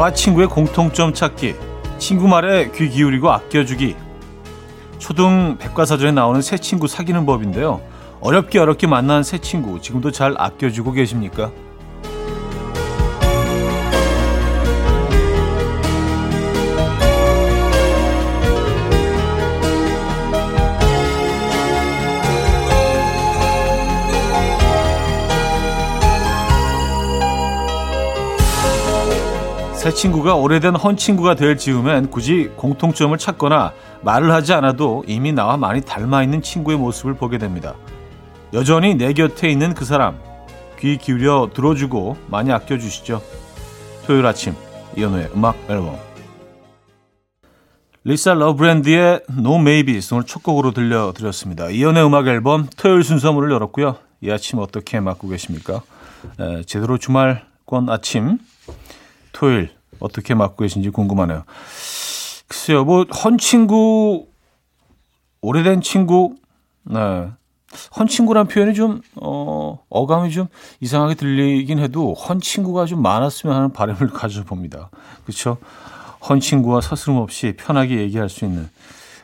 나와 친구의 공통점 찾기, 친구 말에 귀 기울이고 아껴주기. 초등 백과사전에 나오는 새 친구 사귀는 법인데요. 어렵게 어렵게 만난 새 친구, 지금도 잘 아껴주고 계십니까? 새 친구가 오래된 헌 친구가 될 즈음엔 굳이 공통점을 찾거나 말을 하지 않아도 이미 나와 많이 닮아 있는 친구의 모습을 보게 됩니다. 여전히 내 곁에 있는 그 사람 귀 기울여 들어주고 많이 아껴주시죠. 토요일 아침 이현우의 음악 앨범 리사 러브랜드의 No Maybes 오늘 첫 곡으로 들려드렸습니다. 이현우의 음악 앨범 토요일 순서 문을 열었고요. 이 아침 어떻게 맞고 계십니까? 에, 제대로 주말권 아침 토요일 어떻게 맞고 계신지 궁금하네요. 글쎄요, 뭐, 헌 친구, 오래된 친구, 네. 헌 친구란 표현이 좀, 어, 어감이 좀 이상하게 들리긴 해도 헌 친구가 좀 많았으면 하는 바람을 가져봅니다. 그렇죠? 헌 친구와 서스름 없이 편하게 얘기할 수 있는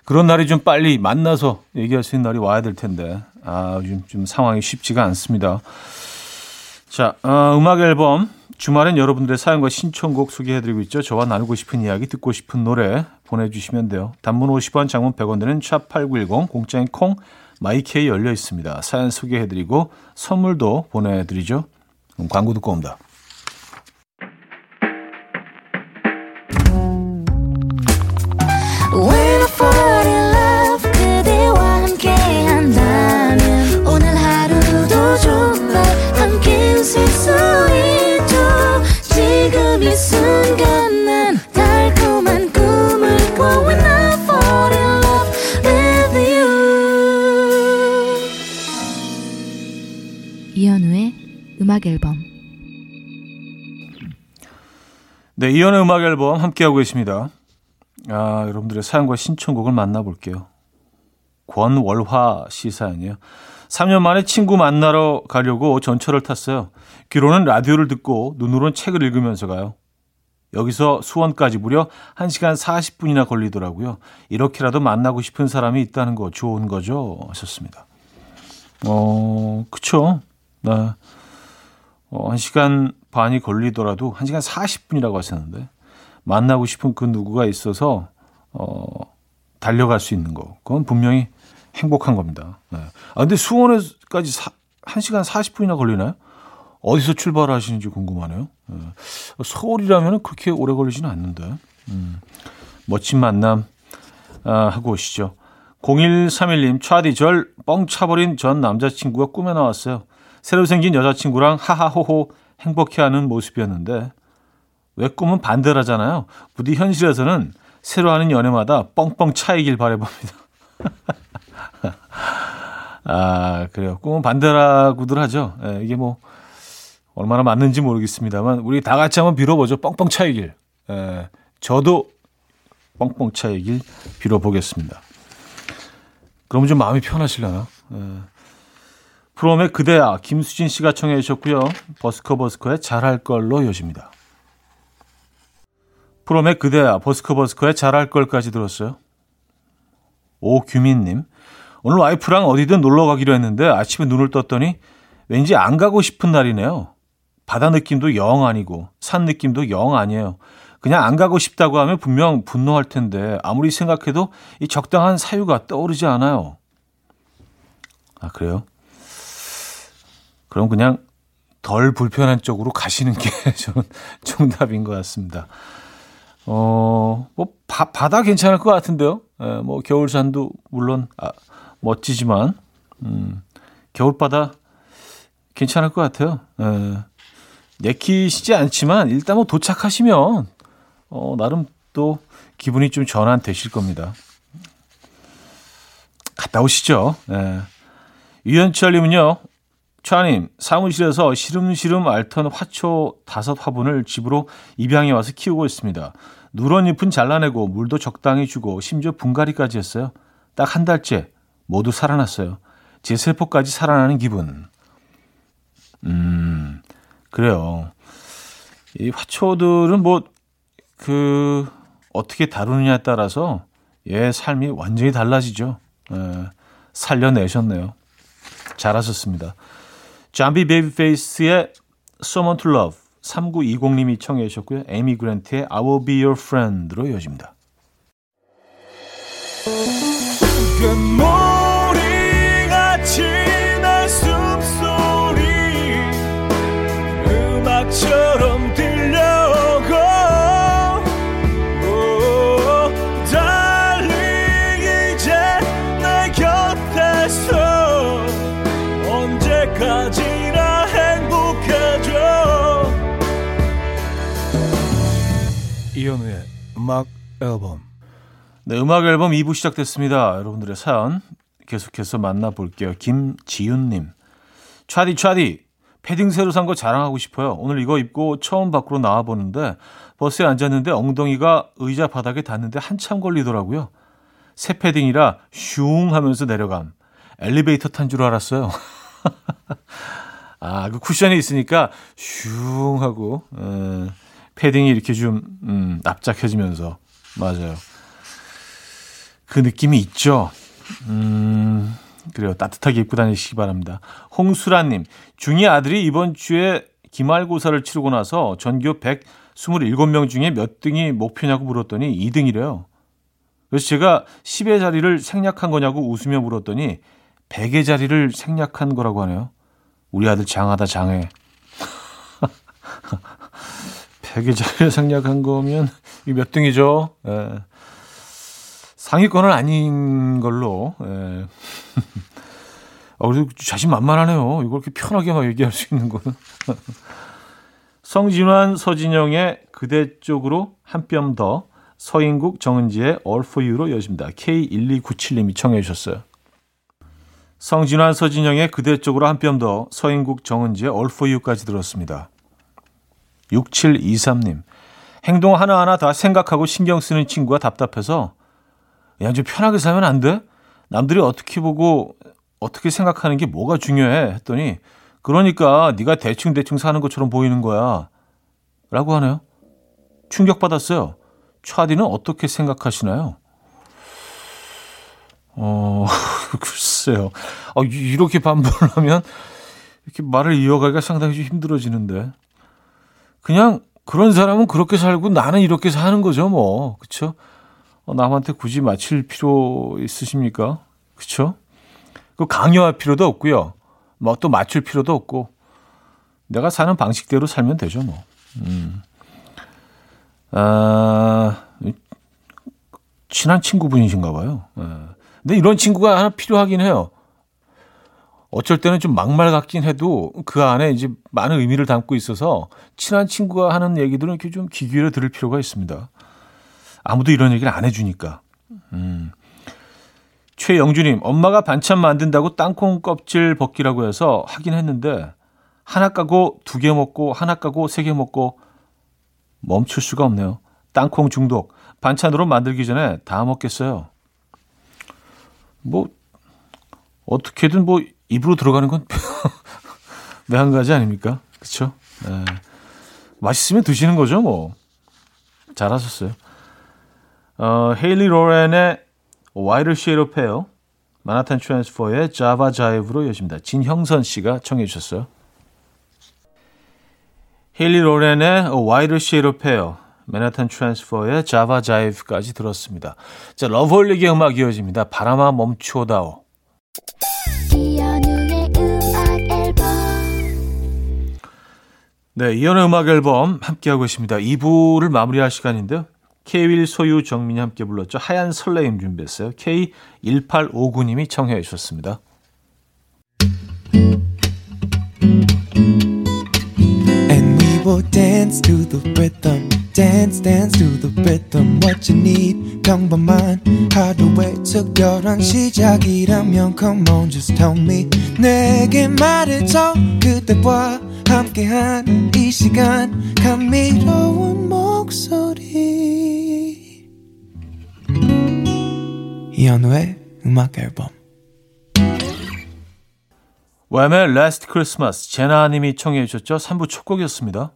그런 날이 좀 빨리 만나서 얘기할 수 있는 날이 와야 될 텐데, 아, 요즘 좀 상황이 쉽지가 않습니다. 자, 어, 음악 앨범 주말엔 여러분들의 사연과 신청곡 소개해드리고 있죠. 저와 나누고 싶은 이야기, 듣고 싶은 노래 보내주시면 돼요. 단문 50원, 장문 100원 드는 샵8910, 공짜인 콩, 마이케이 열려 있습니다. 사연 소개해드리고 선물도 보내드리죠. 광고 듣고 옵니다. 네, 이연의 음악 앨범 함께하고 계십니다. 아, 여러분들의 사연과 신청곡을 만나볼게요. 권월화 씨 사연이요. 3년 만에 친구 만나러 가려고 전철을 탔어요. 귀로는 라디오를 듣고 눈으로는 책을 읽으면서 가요. 여기서 수원까지 무려 1시간 40분이나 걸리더라고요. 이렇게라도 만나고 싶은 사람이 있다는 거 좋은 거죠? 하셨습니다. 어, 그쵸. 네. 어, 1시간 반이 걸리더라도 1시간 40분이라고 하셨는데 만나고 싶은 그 누구가 있어서 어, 달려갈 수 있는 거. 그건 분명히 행복한 겁니다. 네. 아, 근데 수원에까지 사, 1시간 40분이나 걸리나요? 어디서 출발하시는지 궁금하네요. 네. 서울이라면 그렇게 오래 걸리지는 않는데. 음, 멋진 만남 아, 하고 오시죠. 0131님, 차디 절 뻥 차버린 전 남자친구가 꿈에 나왔어요. 새로 생긴 여자친구랑 하하호호 행복해하는 모습이었는데 왜 꿈은 반대라잖아요. 부디 현실에서는 새로 하는 연애마다 뻥뻥 차이길 바래봅니다. 아 그래요. 꿈은 반대라고들 하죠. 예, 이게 뭐 얼마나 맞는지 모르겠습니다만 우리 다 같이 한번 빌어보죠. 뻥뻥 차이길. 예, 저도 뻥뻥 차이길 빌어보겠습니다. 그럼 좀 마음이 편하실려나? 예. 프롬의 그대야 김수진 씨가 청해 주셨고요. 버스커 버스커의 잘할 걸로 이어집니다. 프롬의 그대야 버스커 버스커의 잘할 걸까지 들었어요. 오규민님 오늘 와이프랑 어디든 놀러 가기로 했는데 아침에 눈을 떴더니 왠지 안 가고 싶은 날이네요. 바다 느낌도 영 아니고 산 느낌도 영 아니에요. 그냥 안 가고 싶다고 하면 분명 분노할 텐데 아무리 생각해도 이 적당한 사유가 떠오르지 않아요. 아 그래요? 그럼 그냥 덜 불편한 쪽으로 가시는 게 저는 정답인 것 같습니다. 어, 뭐, 바, 바다 괜찮을 것 같은데요. 예, 뭐, 겨울산도 물론, 아, 멋지지만, 음, 겨울바다 괜찮을 것 같아요. 예, 내키시지 않지만, 일단 뭐 도착하시면, 어, 나름 또 기분이 좀 전환되실 겁니다. 갔다 오시죠. 예. 유현철님은요, 차님, 사무실에서 시름시름 앓던 화초 다섯 화분을 집으로 입양해 와서 키우고 있습니다. 누런 잎은 잘라내고 물도 적당히 주고 심지어 분갈이까지 했어요. 딱 한 달째 모두 살아났어요. 제 세포까지 살아나는 기분. 음, 그래요. 이 화초들은 뭐 그 어떻게 다루느냐에 따라서 얘 삶이 완전히 달라지죠. 에, 살려내셨네요. 잘하셨습니다. 존 비 베이비 페이스의 Someone to Love 3920님이 청해 주셨고요. 에이미 그랜트의 I Will Be Your Friend로 이어집니다. 이현우의 음악 앨범 네, 음악 앨범 2부 시작됐습니다. 여러분들의 사연 계속해서 만나볼게요. 김지윤님. 차디, 차디. 패딩 새로 산 거 자랑하고 싶어요. 오늘 이거 입고 처음 밖으로 나와보는데 버스에 앉았는데 엉덩이가 의자 바닥에 닿는데 한참 걸리더라고요. 새 패딩이라 슝 하면서 내려감. 엘리베이터 탄 줄 알았어요. 아, 그 쿠션이 있으니까 슝 하고, 어, 패딩이 이렇게 좀, 음, 납작해지면서. 맞아요. 그 느낌이 있죠. 음, 그래요. 따뜻하게 입고 다니시기 바랍니다. 홍수라님, 중2 아들이 이번 주에 기말고사를 치르고 나서 전교 127명 중에 몇 등이 목표냐고 물었더니 2등이래요. 그래서 제가 10의 자리를 생략한 거냐고 웃으며 물었더니 100의 자리를 생략한 거라고 하네요. 우리 아들 장하다 장해. 100의 자리를 생략한 거면 이 몇 등이죠? 예. 상위권은 아닌 걸로. 예. 어, 그래도 자신 만만하네요. 이걸 이렇게 편하게 막 얘기할 수 있는 거는. 성진환, 서진영의 그대 쪽으로 한 뼘 더, 서인국, 정은지의 All For You로 여집니다. K1297님이 청해 주셨어요. 성진환, 서진영의 그대 쪽으로 한 뼘 더, 서인국, 정은지의 All For You까지 들었습니다. 6723님. 행동 하나하나 다 생각하고 신경 쓰는 친구가 답답해서 그냥 좀 편하게 살면 안 돼? 남들이 어떻게 보고 어떻게 생각하는 게 뭐가 중요해? 했더니 그러니까 네가 대충대충 사는 것처럼 보이는 거야. 라고 하네요. 충격받았어요. 차디는 어떻게 생각하시나요? 어, 글쎄요. 어, 이렇게 반복을 하면 이렇게 말을 이어가기가 상당히 좀 힘들어지는데. 그냥 그런 사람은 그렇게 살고 나는 이렇게 사는 거죠, 뭐. 그쵸? 어, 남한테 굳이 맞힐 필요 있으십니까? 그쵸? 그 강요할 필요도 없고요. 뭐 또 맞출 필요도 없고 내가 사는 방식대로 살면 되죠, 뭐. 음. 아, 친한 친구분이신가 봐요. 예. 근데 이런 친구가 하나 필요하긴 해요. 어쩔 때는 좀 막말 같긴 해도 그 안에 이제 많은 의미를 담고 있어서 친한 친구가 하는 얘기들은 이렇게 좀 귀 기울여 들을 필요가 있습니다. 아무도 이런 얘기를 안 해주니까. 음. 최영주님, 엄마가 반찬 만든다고 땅콩 껍질 벗기라고 해서 하긴 했는데, 하나 까고 두 개 먹고, 하나 까고 세 개 먹고, 멈출 수가 없네요. 땅콩 중독. 반찬으로 만들기 전에 다 먹겠어요. 뭐, 어떻게든 뭐, 입으로 들어가는 건 매한 가지 아닙니까? 그쵸? 네. 맛있으면 드시는 거죠, 뭐. 잘하셨어요. 어, 헤일리 로렌의 of Pale, 마나탄 트랜스퍼의 자바 자이브로 이어집니다. 진형선 씨가 청해 주셨어요. 헤일리 로렌의 of Pale, 맨하탄 트랜스퍼의 자바 자이브까지 들었습니다. 자, 러브홀릭의 음악 이어집니다. 바람아 멈추어다오. 네, 이연의 음악 앨범 함께하고 있습니다. 2부를 마무리할 시간인데요. K1 소유 정민이 함께 불렀죠. 하얀 설레임 준비했어요. K1859님이 청해 주셨습니다. Will dance to the rhythm. Dance, dance to the rhythm. What you need, 평범한 하루의 특별한 시작이라면 Come on, just tell me. 내게 말해줘. 그대와 함께한 이 시간. 감미로운 목소리. 이현우의 음악 앨범. 웸의 Last Christmas 제나님이 청해 주셨죠. 3부 첫 곡이었습니다.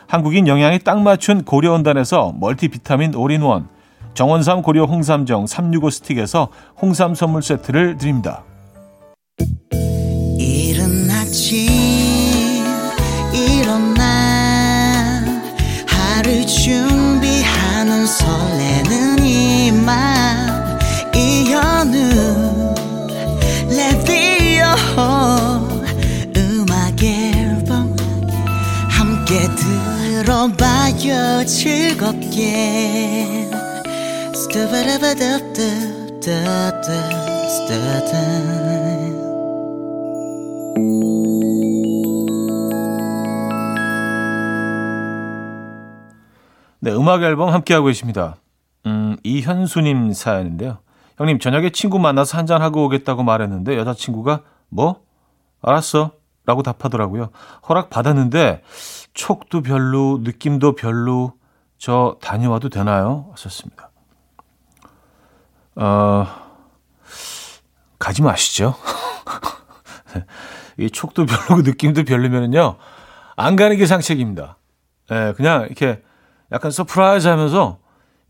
한국인 영양에 딱 맞춘 고려은단에서 멀티비타민 올인원, 정원삼 고려 홍삼정 365 스틱에서 홍삼 선물 세트를 드립니다. 이른 아침 일어나 하루 준비하는 설레는 이맘 함께 들어봐요 즐겁게 네, 음악 앨범 함께하고 계십니다. 음, 이현수님 사연인데요. 형님, 저녁에 친구 만나서 한잔하고 오겠다고 말했는데 여자친구가 뭐? 알았어. 라고 답하더라고요. 허락 받았는데 촉도 별로, 느낌도 별로, 저 다녀와도 되나요? 하셨습니다. 어, 가지 마시죠. 이 촉도 별로고 느낌도 별로면은요, 안 가는 게 상책입니다. 예, 그냥 이렇게 약간 surprise 하면서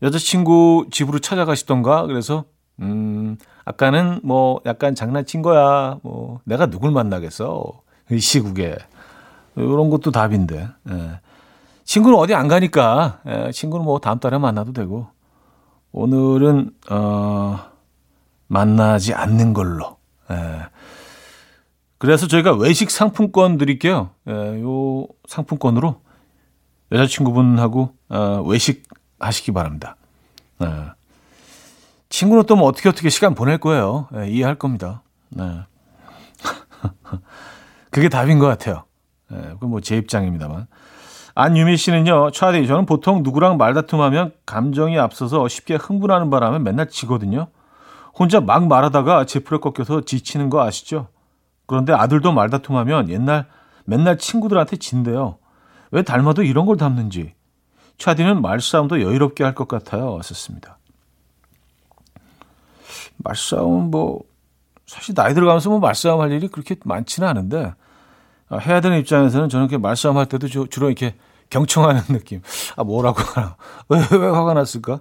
여자친구 집으로 찾아가시던가, 그래서, 음, 아까는 뭐 약간 장난친 거야. 뭐, 내가 누굴 만나겠어. 이 시국에. 이런 것도 답인데. 예. 친구는 어디 안 가니까, 예, 친구는 뭐 다음 달에 만나도 되고, 오늘은, 어, 만나지 않는 걸로. 예. 그래서 저희가 외식 상품권 드릴게요. 예, 요 상품권으로 여자친구분하고 어, 외식 하시기 바랍니다. 예. 친구는 또 뭐 어떻게 어떻게 시간 보낼 거예요. 예, 이해할 겁니다. 네. 그게 답인 것 같아요. 예, 그건 뭐 제 입장입니다만. 안유미 씨는요, 차디, 저는 보통 누구랑 말다툼하면 감정이 앞서서 쉽게 흥분하는 바람에 맨날 지거든요. 혼자 막 말하다가 제 풀에 꺾여서 지치는 거 아시죠? 그런데 아들도 말다툼하면 옛날 맨날 친구들한테 진대요. 왜 닮아도 이런 걸 닮는지. 차디는 말싸움도 여유롭게 할 것 같아요. 왔었습니다. 말싸움 뭐 사실 나이 들어가면서 뭐 말싸움 할 일이 그렇게 많지는 않은데 아, 해야 되는 입장에서는 저는 이렇게 말싸움 할 때도 주, 주로 이렇게 경청하는 느낌. 아 뭐라고 하나? 왜 왜 화가 났을까?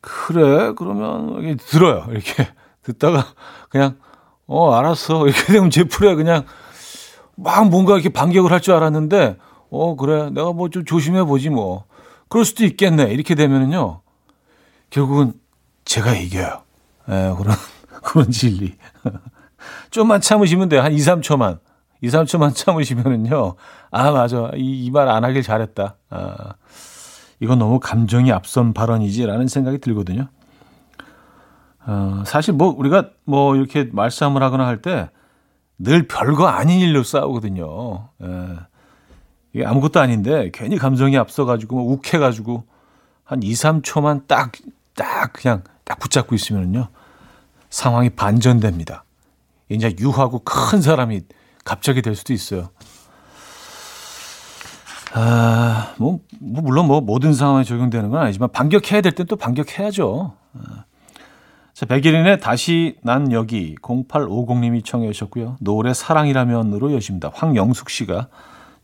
그래 그러면 이게 들어요. 이렇게 듣다가 그냥 어 알았어. 이렇게 되면 제 풀에 그냥 막 뭔가 이렇게 반격을 할 줄 알았는데 어 그래. 내가 뭐 좀 조심해 보지 뭐. 그럴 수도 있겠네. 이렇게 되면은요 결국은 제가 이겨요. 예 그런 그런 진리. 좀만 참으시면 돼요. 한 2, 3초만 2, 3초만 참으시면은요 아 맞아 이 말 안 하길 잘했다 아 이건 너무 감정이 앞선 발언이지라는 생각이 들거든요. 어, 사실 뭐 우리가 뭐 이렇게 말싸움을 하거나 할 때 늘 별거 아닌 일로 싸우거든요. 예. 이게 아무것도 아닌데 괜히 감정이 앞서가지고 뭐 욱해가지고 한 2, 3초만 딱, 딱 그냥 딱 붙잡고 있으면요. 상황이 반전됩니다. 이제 유하고 큰 사람이 갑자기 될 수도 있어요. 아, 뭐, 뭐 물론 뭐 모든 상황에 적용되는 건 아니지만 반격해야 될 땐 또 반격해야죠. 아. 자, 백일인의 다시 난 여기 0850님이 청해 주셨고요. 노래 사랑이라면으로 여십니다. 황영숙 씨가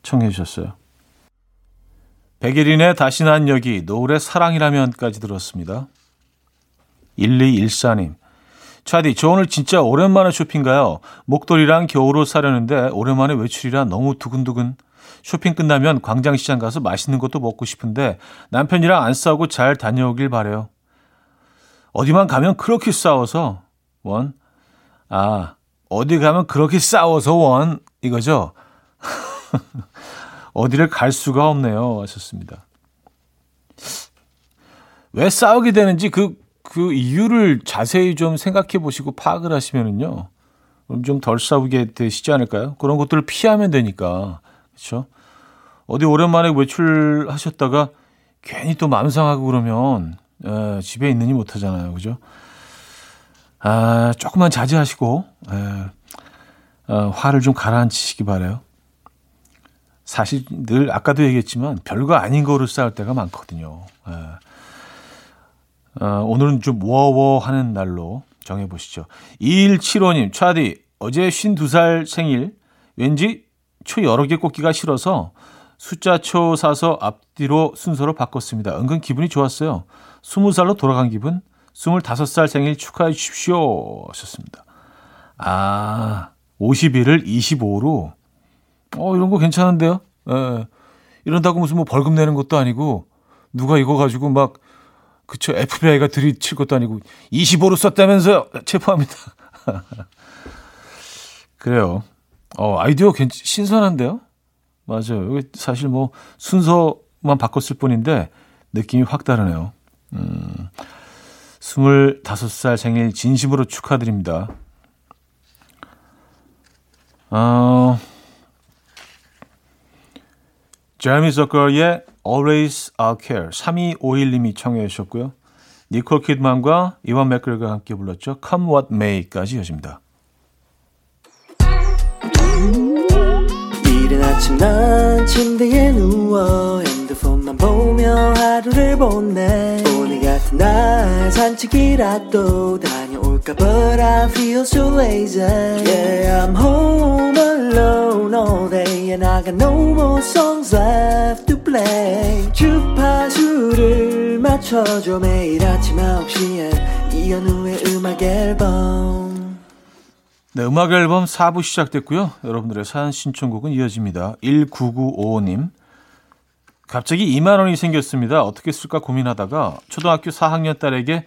청해 주셨어요. 백일인의 다시 난 여기 노래 사랑이라면까지 들었습니다. 1214님. 차디, 저 오늘 진짜 오랜만에 쇼핑 가요. 목도리랑 겨울옷 사려는데 오랜만에 외출이라 너무 두근두근. 쇼핑 끝나면 광장시장 가서 맛있는 것도 먹고 싶은데 남편이랑 안 싸우고 잘 다녀오길 바래요. 어디만 가면 그렇게 싸워서 원. 아, 어디 가면 그렇게 싸워서 원 이거죠. 어디를 갈 수가 없네요. 하셨습니다. 왜 싸우게 되는지 그, 그 이유를 자세히 좀 생각해 보시고 파악을 하시면은요. 좀 덜 싸우게 되시지 않을까요? 그런 것들을 피하면 되니까. 그렇죠? 어디 오랜만에 외출하셨다가 괜히 또 마음 상하고 그러면 에, 집에 있느니 못 하잖아요. 그죠? 아, 조금만 자제하시고 에, 어, 화를 좀 가라앉히시기 바래요. 사실 늘 아까도 얘기했지만 별거 아닌 거로 싸울 때가 많거든요. 에. 어, 오늘은 좀 워워하는 날로 정해보시죠. 2175님, 차디, 어제 52살 생일, 왠지 초 여러 개 꽂기가 싫어서 숫자 초 사서 앞뒤로 순서로 바꿨습니다. 은근 기분이 좋았어요. 20살로 돌아간 기분, 25살 생일 축하해 주십시오. 하셨습니다. 아, 51을 25로. 어, 이런 거 괜찮은데요? 예. 이런다고 무슨 뭐 벌금 내는 것도 아니고, 누가 이거 가지고 막, 그쵸, FBI가 들이칠 것도 아니고, 25로 썼다면서요? 체포합니다. 그래요. 어, 아이디어 괜 신선한데요? 맞아요. 여기 사실 뭐 순서만 바꿨을 뿐인데 느낌이 확 다르네요. 음, 25살 생일 진심으로 축하드립니다. 어, 제르미 서커의 Always I'll Care 3251님이 청해 주셨고요. 니콜 키드만과 이완 맥글가 함께 불렀죠. Come What May까지 이어집니다. 이른 아침 난 침대에 누워 핸드폰만 보며 하루를 보내 오늘 같은 날 산책이라도 다녀올까 But I feel so lazy Yeah I'm home alone all day And I got no more songs left play 주파수를 맞춰줘 매일 아침 9시에 이현우의 음악 앨범 네, 음악 앨범 4부 시작됐고요. 여러분들의 사연 신청곡은 이어집니다. 19955님. 갑자기 2만 원이 생겼습니다. 어떻게 쓸까 고민하다가 초등학교 4학년 딸에게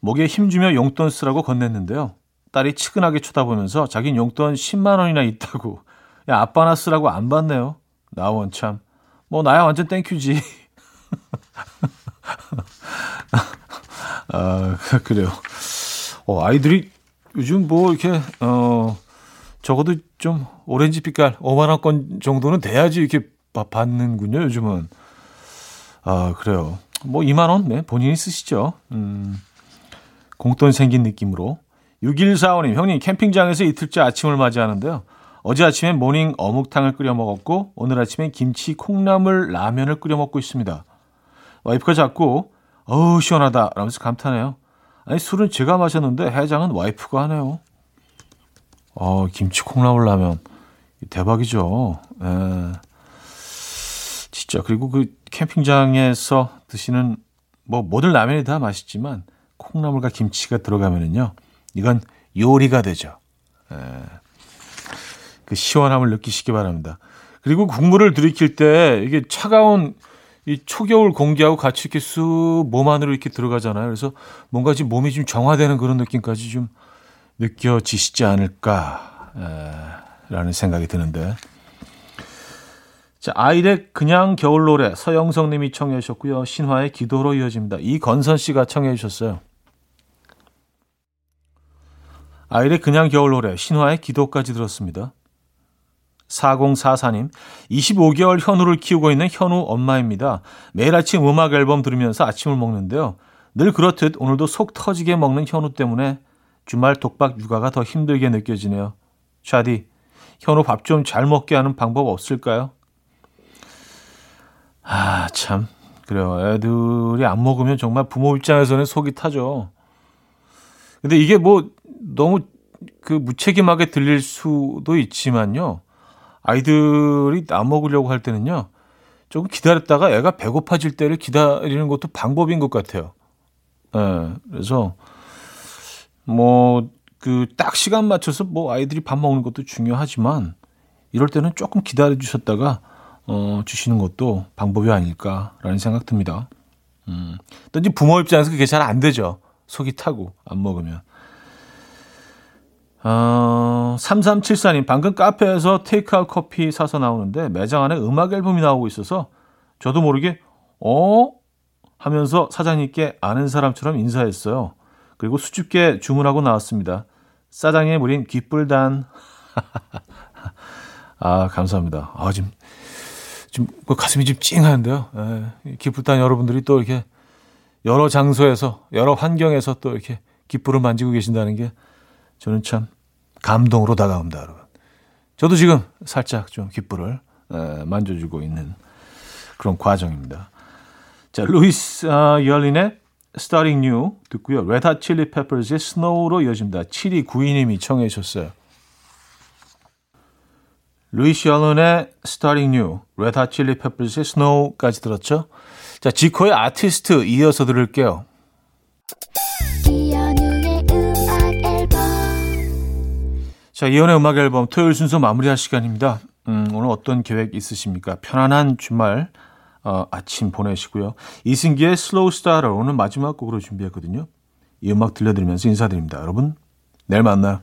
목에 힘주며 용돈 쓰라고 건넸는데요. 딸이 치근하게 쳐다보면서 자긴 용돈 10만 원이나 있다고. 야, 아빠나 쓰라고 안 받네요. 나원 참. 뭐 나야 완전 thank you지. 아, 그래요. 어, 아이들이 요즘 뭐 이렇게 어 적어도 좀 오렌지 빛깔 5만 원권 정도는 돼야지 이렇게 받는군요. 요즘은 아 그래요. 뭐 2만 원, 네 본인이 쓰시죠. 음, 공돈 생긴 느낌으로 6145님 형님 캠핑장에서 이틀째 아침을 맞이하는데요. 어제 아침에 morning 어묵탕을 끓여 먹었고 오늘 아침에 김치 콩나물 라면을 끓여 먹고 있습니다. 와이프가 자꾸 어우 시원하다 라면서 감탄해요. 아니 술은 제가 마셨는데 해장은 와이프가 하네요. 어 김치 콩나물 라면 대박이죠. 예. 진짜 그리고 그 캠핑장에서 드시는 뭐 모든 라면이 다 맛있지만 콩나물과 김치가 들어가면은요 이건 요리가 되죠. 예. 그 시원함을 느끼시기 바랍니다. 그리고 국물을 들이킬 때 이게 차가운 이 초겨울 공기하고 같이 이렇게 쑥 몸 안으로 이렇게 들어가잖아요. 그래서 뭔가 지금 몸이 좀 정화되는 그런 느낌까지 좀 느껴지시지 않을까라는 생각이 드는데. 자, 아이의 그냥 겨울 노래 서영성 님이 청해 주셨고요. 신화의 기도로 이어집니다. 이건선 씨가 청해 주셨어요. 아이의 그냥 겨울 노래 신화의 기도까지 들었습니다. 4044님, 25개월 현우를 키우고 있는 현우 엄마입니다. 매일 아침 음악 앨범 들으면서 아침을 먹는데요. 늘 그렇듯 오늘도 속 터지게 먹는 현우 때문에 주말 독박 육아가 더 힘들게 느껴지네요. 샤디, 현우 밥 좀 잘 먹게 하는 방법 없을까요? 아, 참. 그래요. 애들이 안 먹으면 정말 부모 입장에서는 속이 타죠. 근데 이게 뭐 너무 그 무책임하게 들릴 수도 있지만요. 아이들이 안 먹으려고 할 때는요. 조금 기다렸다가 애가 배고파질 때를 기다리는 것도 방법인 것 같아요. 예. 네, 그래서 뭐 그 딱 시간 맞춰서 뭐 아이들이 밥 먹는 것도 중요하지만 이럴 때는 조금 기다려 주셨다가 어 주시는 것도 방법이 아닐까라는 생각 듭니다. 음. 또 이제 부모 입장에서 그게 잘 안 되죠. 속이 타고 안 먹으면. 어, 3374님, 방금 카페에서 테이크아웃 커피 사서 나오는데 매장 안에 음악 앨범이 나오고 있어서 저도 모르게, 어? 하면서 사장님께 아는 사람처럼 인사했어요. 그리고 수줍게 주문하고 나왔습니다. 사장의 무린 기쁠단. 아, 감사합니다. 아, 지금, 지금 뭐 가슴이 좀 찡하는데요. 예, 기쁠단 여러분들이 또 이렇게 여러 장소에서, 여러 환경에서 또 이렇게 기쁨을 만지고 계신다는 게 저는 참 감동으로 다가옵니다, 여러분. 저도 지금 살짝 좀 에, 만져주고 있는 그런 과정입니다. 자, 루이스 어, 열린의 Starting New 듣고요. Red Hot Chili Peppers의 Snow로 이어집니다. 7292님이 청해 주셨어요. 루이스 열린의 Starting New, Red Hot Chili Peppers의 Snow까지 들었죠? 자, 지코의 아티스트 이어서 들을게요. 자, 이현우의 음악 앨범 토요일 순서 마무리할 시간입니다. 음, 오늘 어떤 계획 있으십니까? 편안한 주말 어, 아침 보내시고요. 이승기의 Slow Starter 오늘 마지막 곡으로 준비했거든요. 이 음악 들려드리면서 인사드립니다. 여러분, 내일 만나요.